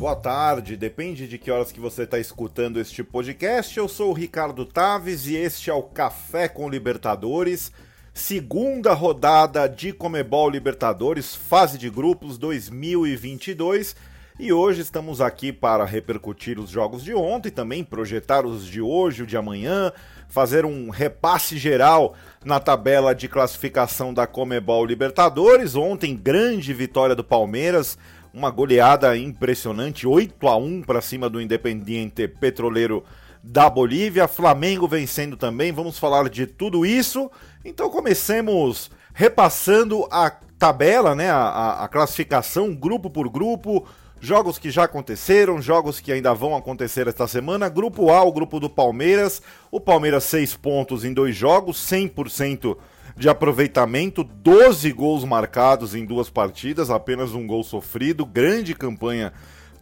boa tarde, depende de que horas que você está escutando este podcast. Eu sou o Ricardo Taves e este é o Café com Libertadores, segunda rodada de Comebol Libertadores, fase de grupos 2022. E hoje estamos aqui para repercutir os jogos de ontem, também projetar os de hoje, o de amanhã, fazer um repasse geral na tabela de classificação da Comebol Libertadores. Ontem, grande vitória do Palmeiras uma goleada impressionante, 8 a 1 para cima do Independiente Petroleiro da Bolívia, Flamengo vencendo também. Vamos falar de tudo isso. Então comecemos repassando a tabela, né, a, a classificação grupo por grupo, jogos que já aconteceram, jogos que ainda vão acontecer esta semana. Grupo A, o grupo do Palmeiras. O Palmeiras 6 pontos em dois jogos, 100% de aproveitamento, 12 gols marcados em duas partidas, apenas um gol sofrido, grande campanha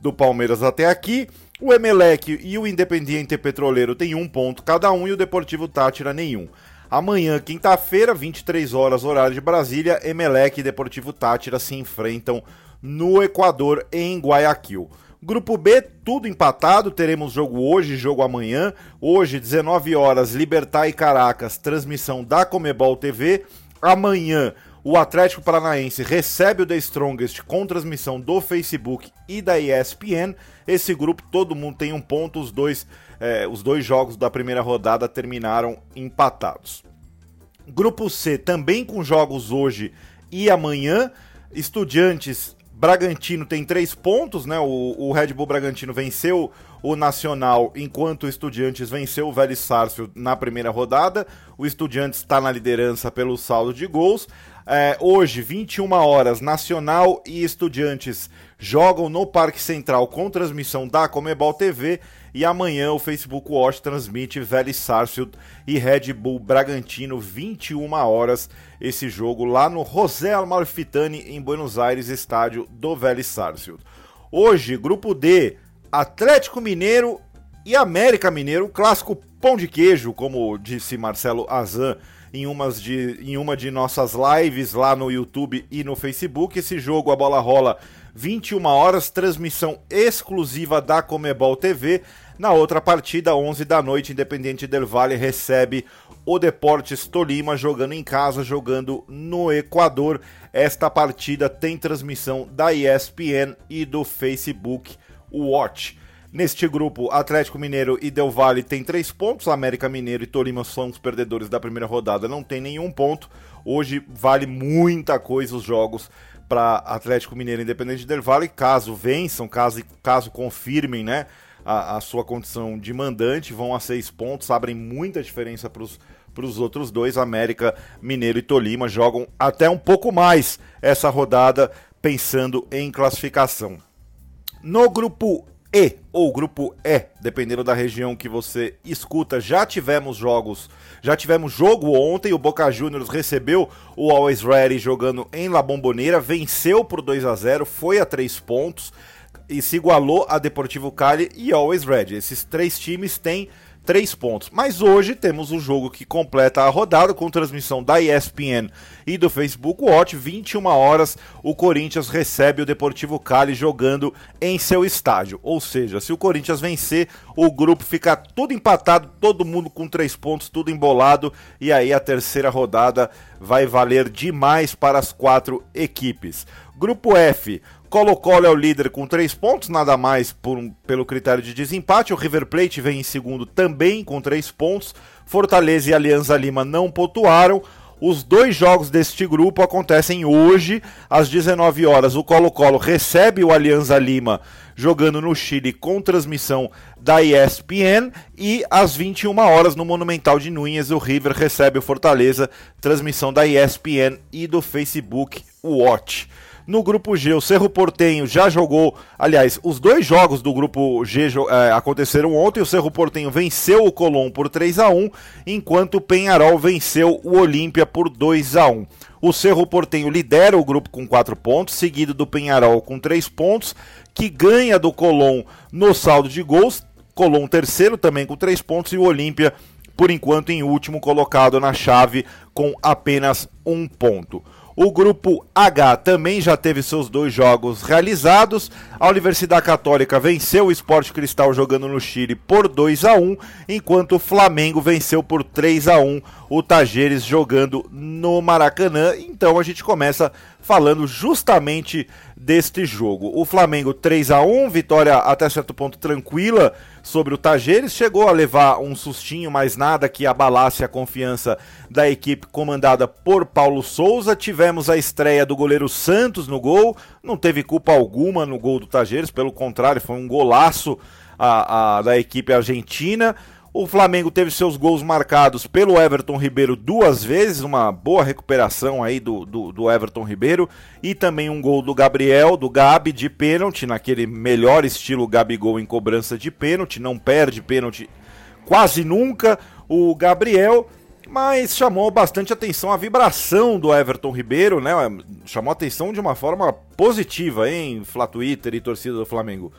do Palmeiras até aqui. O Emelec e o Independiente Petroleiro têm um ponto cada um e o Deportivo Tátira nenhum. Amanhã, quinta-feira, 23 horas, horário de Brasília, Emelec e Deportivo Tátira se enfrentam no Equador, em Guayaquil. Grupo B, tudo empatado, teremos jogo hoje, jogo amanhã. Hoje, 19 horas, Libertar e Caracas, transmissão da Comebol TV. Amanhã, o Atlético Paranaense recebe o The Strongest com transmissão do Facebook e da ESPN. Esse grupo, todo mundo tem um ponto, os dois, é, os dois jogos da primeira rodada terminaram empatados. Grupo C, também com jogos hoje e amanhã. Estudiantes Bragantino tem três pontos, né? O, o, Red Bull Bragantino venceu o Nacional, enquanto o Estudiantes venceu o Vélez Sarsfield na primeira rodada. O Estudiantes está na liderança pelo saldo de gols. É, hoje, 21 horas, Nacional e Estudiantes jogam no Parque Central com transmissão da Comebol TV. E amanhã o Facebook Watch transmite Vélez Sarsfield e Red Bull Bragantino, 21 horas, esse jogo lá no José Amalfitani, em Buenos Aires, estádio do Vélez Sarsfield. Hoje, grupo D, Atlético Mineiro e América Mineiro, clássico pão de queijo, como disse Marcelo Azan em, umas de, em uma de nossas lives lá no YouTube e no Facebook. Esse jogo, a bola rola 21 horas, transmissão exclusiva da Comebol TV. Na outra partida, 11 da noite, Independente Del Valle recebe o Deportes Tolima jogando em casa, jogando no Equador. Esta partida tem transmissão da ESPN e do Facebook Watch. Neste grupo, Atlético Mineiro e Del Valle têm três pontos, América Mineiro e Tolima são os perdedores da primeira rodada, não tem nenhum ponto. Hoje vale muita coisa os jogos para Atlético Mineiro Independente Del Valle, caso vençam, caso, caso confirmem né, a, a sua condição de mandante, vão a seis pontos, abrem muita diferença para os outros dois, América Mineiro e Tolima, jogam até um pouco mais essa rodada pensando em classificação. No grupo e ou grupo E, dependendo da região que você escuta, já tivemos jogos, já tivemos jogo ontem, o Boca Juniors recebeu o Always Ready jogando em La Bombonera, venceu por 2 a 0, foi a 3 pontos e se igualou a Deportivo Cali e Always Ready. Esses três times têm três pontos. Mas hoje temos o jogo que completa a rodada com transmissão da ESPN e do Facebook Watch. 21 horas, o Corinthians recebe o Deportivo Cali jogando em seu estádio. Ou seja, se o Corinthians vencer, o grupo fica tudo empatado, todo mundo com três pontos, tudo embolado. E aí a terceira rodada vai valer demais para as quatro equipes. Grupo F, Colo-Colo é o líder com três pontos, nada mais um, pelo critério de desempate. O River Plate vem em segundo também com três pontos. Fortaleza e Alianza Lima não pontuaram. Os dois jogos deste grupo acontecem hoje, às 19 horas. O Colo-Colo recebe o Alianza Lima jogando no Chile com transmissão da ESPN e às 21 horas no Monumental de Núñez o River recebe o Fortaleza, transmissão da ESPN e do Facebook Watch. No grupo G, o Cerro Portenho já jogou. Aliás, os dois jogos do grupo G é, aconteceram ontem. O Cerro Portenho venceu o Colom por 3 a 1 enquanto o Penharol venceu o Olímpia por 2 a 1 O Cerro Portenho lidera o grupo com 4 pontos, seguido do Penharol com 3 pontos, que ganha do Colom no saldo de gols. Colom terceiro também com 3 pontos e o Olímpia, por enquanto, em último colocado na chave com apenas um ponto. O grupo H também já teve seus dois jogos realizados. A Universidade Católica venceu o Esporte Cristal jogando no Chile por 2 a 1, enquanto o Flamengo venceu por 3 a 1 o Tajeres jogando no Maracanã. Então a gente começa falando justamente deste jogo. O Flamengo 3 a 1, vitória até certo ponto tranquila sobre o Tajeres, chegou a levar um sustinho, mas nada que abalasse a confiança da equipe comandada por Paulo Souza. Tivemos a estreia do goleiro Santos no gol, não teve culpa alguma no gol do Tajeres, pelo contrário, foi um golaço a, a da equipe argentina. O Flamengo teve seus gols marcados pelo Everton Ribeiro duas vezes, uma boa recuperação aí do, do, do, Everton Ribeiro, e também um gol do Gabriel, do Gabi, de pênalti, naquele melhor estilo Gabigol em cobrança de pênalti, não perde pênalti quase nunca o Gabriel, mas chamou bastante atenção a vibração do Everton Ribeiro, né? Chamou atenção de uma forma positiva, hein, Flá Twitter e torcida do Flamengo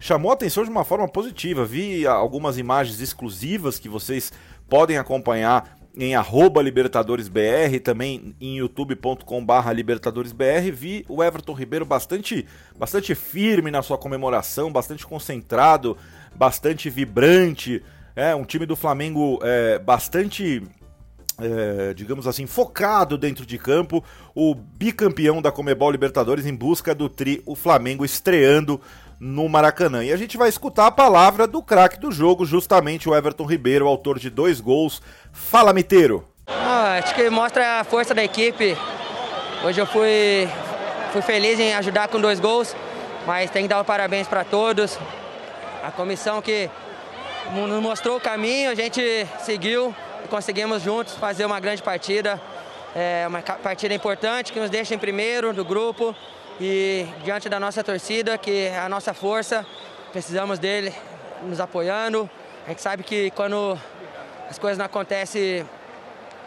chamou a atenção de uma forma positiva. Vi algumas imagens exclusivas que vocês podem acompanhar em libertadoresbr, também em youtube.com libertadoresbr, vi o Everton Ribeiro bastante, bastante firme na sua comemoração, bastante concentrado, bastante vibrante, é um time do Flamengo é, bastante é, digamos assim, focado dentro de campo, o bicampeão da Comebol Libertadores em busca do tri, o Flamengo estreando no Maracanã. E a gente vai escutar a palavra do craque do jogo, justamente o Everton Ribeiro, autor de dois gols. Fala, Miteiro! Ah, acho que mostra a força da equipe. Hoje eu fui, fui feliz em ajudar com dois gols, mas tem que dar os parabéns para todos. A comissão que nos mostrou o caminho, a gente seguiu conseguimos juntos fazer uma grande partida. É uma partida importante que nos deixa em primeiro do grupo e diante da nossa torcida, que é a nossa força, precisamos dele nos apoiando. A gente sabe que quando as coisas não acontecem,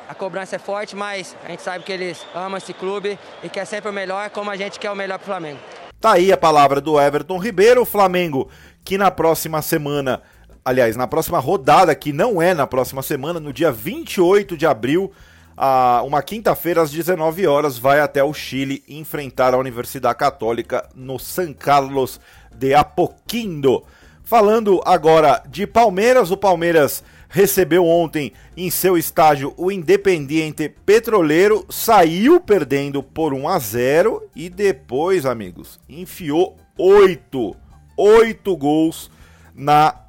a cobrança é forte, mas a gente sabe que eles amam esse clube e quer sempre o melhor, como a gente quer o melhor para o Flamengo. Tá aí a palavra do Everton Ribeiro, Flamengo que na próxima semana, aliás, na próxima rodada, que não é na próxima semana, no dia 28 de abril, a, uma quinta-feira às 19 horas vai até o Chile enfrentar a Universidade Católica no San Carlos de Apoquindo. Falando agora de Palmeiras, o Palmeiras recebeu ontem em seu estádio o Independiente Petroleiro, saiu perdendo por 1 a 0 e depois, amigos, enfiou oito, oito gols na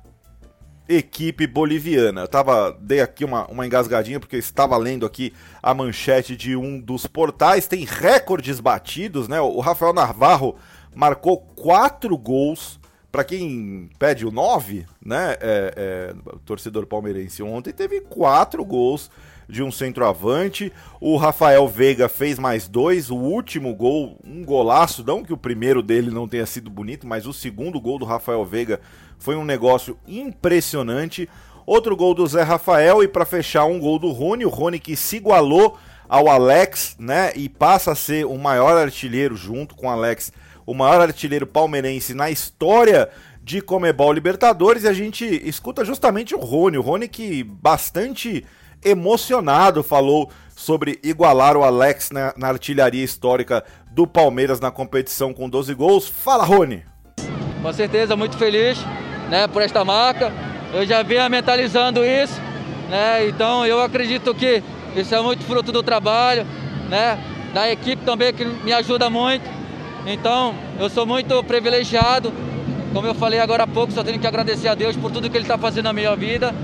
equipe boliviana. Eu tava, dei aqui uma, uma engasgadinha porque eu estava lendo aqui a manchete de um dos portais. Tem recordes batidos, né? O Rafael Navarro marcou quatro gols. Para quem pede o 9, né? É, é, torcedor palmeirense ontem teve quatro gols de um centroavante. O Rafael Veiga fez mais dois. O último gol, um golaço. Não que o primeiro dele não tenha sido bonito, mas o segundo gol do Rafael Veiga foi um negócio impressionante. Outro gol do Zé Rafael e para fechar um gol do Rony, o Rony que se igualou ao Alex, né, e passa a ser o maior artilheiro junto com o Alex, o maior artilheiro palmeirense na história de Comebol Libertadores e a gente escuta justamente o Rony, o Rony que bastante emocionado falou sobre igualar o Alex na, na artilharia histórica do Palmeiras na competição com 12 gols. Fala, Rony! Com certeza, muito feliz né, por esta marca. Eu já vinha mentalizando isso, né? Então eu acredito que isso é muito fruto do trabalho, né? Da equipe também que me ajuda muito. Então eu sou muito privilegiado. Como eu falei agora há pouco, só tenho que agradecer a Deus por tudo que Ele está fazendo na minha vida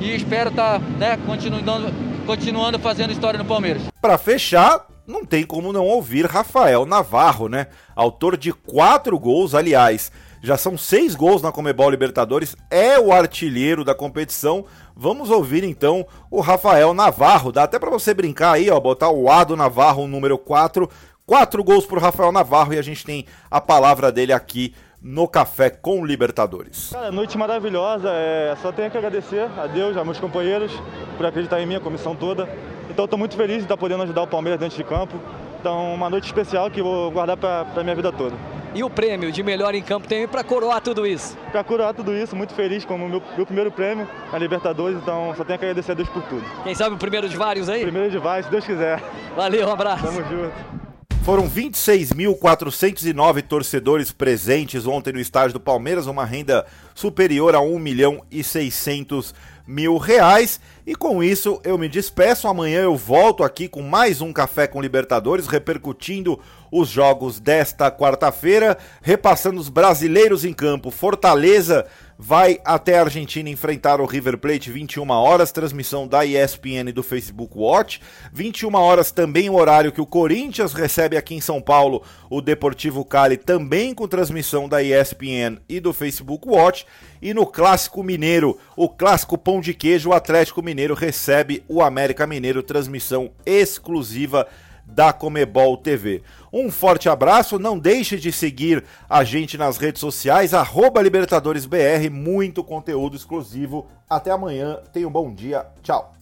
e espero estar, tá, né, continuando, continuando fazendo história no Palmeiras. Para fechar, não tem como não ouvir Rafael Navarro, né? Autor de quatro gols, aliás. Já são seis gols na Comebol Libertadores, é o artilheiro da competição. Vamos ouvir então o Rafael Navarro. Dá até para você brincar aí, ó, botar o A do Navarro, número 4. Quatro gols pro Rafael Navarro e a gente tem a palavra dele aqui no Café com Libertadores. Cara, noite maravilhosa, é... só tenho que agradecer a Deus, a meus companheiros, por acreditar em mim, a comissão toda. Então estou muito feliz de estar podendo ajudar o Palmeiras dentro de campo. Então, uma noite especial que vou guardar para a minha vida toda. E o prêmio de melhor em campo tem para coroar tudo isso? Para coroar tudo isso, muito feliz como meu, meu primeiro prêmio na Libertadores, então só tenho que agradecer a Deus por tudo. Quem sabe o primeiro de vários aí? Primeiro de vários, se Deus quiser. Valeu, um abraço. Tamo junto. Foram 26.409 torcedores presentes ontem no estádio do Palmeiras, uma renda superior a 1 milhão e 600 mil reais. E com isso eu me despeço. Amanhã eu volto aqui com mais um Café com Libertadores, repercutindo os jogos desta quarta-feira, repassando os brasileiros em campo. Fortaleza vai até a Argentina enfrentar o River Plate 21 horas, transmissão da ESPN do Facebook Watch. 21 horas também o horário que o Corinthians recebe aqui em São Paulo o Deportivo Cali, também com transmissão da ESPN e do Facebook Watch. E no Clássico Mineiro, o Clássico Pão de Queijo, o Atlético Mineiro recebe o América Mineiro, transmissão exclusiva da Comebol TV. Um forte abraço, não deixe de seguir a gente nas redes sociais, LibertadoresBR, muito conteúdo exclusivo. Até amanhã, tenha um bom dia, tchau.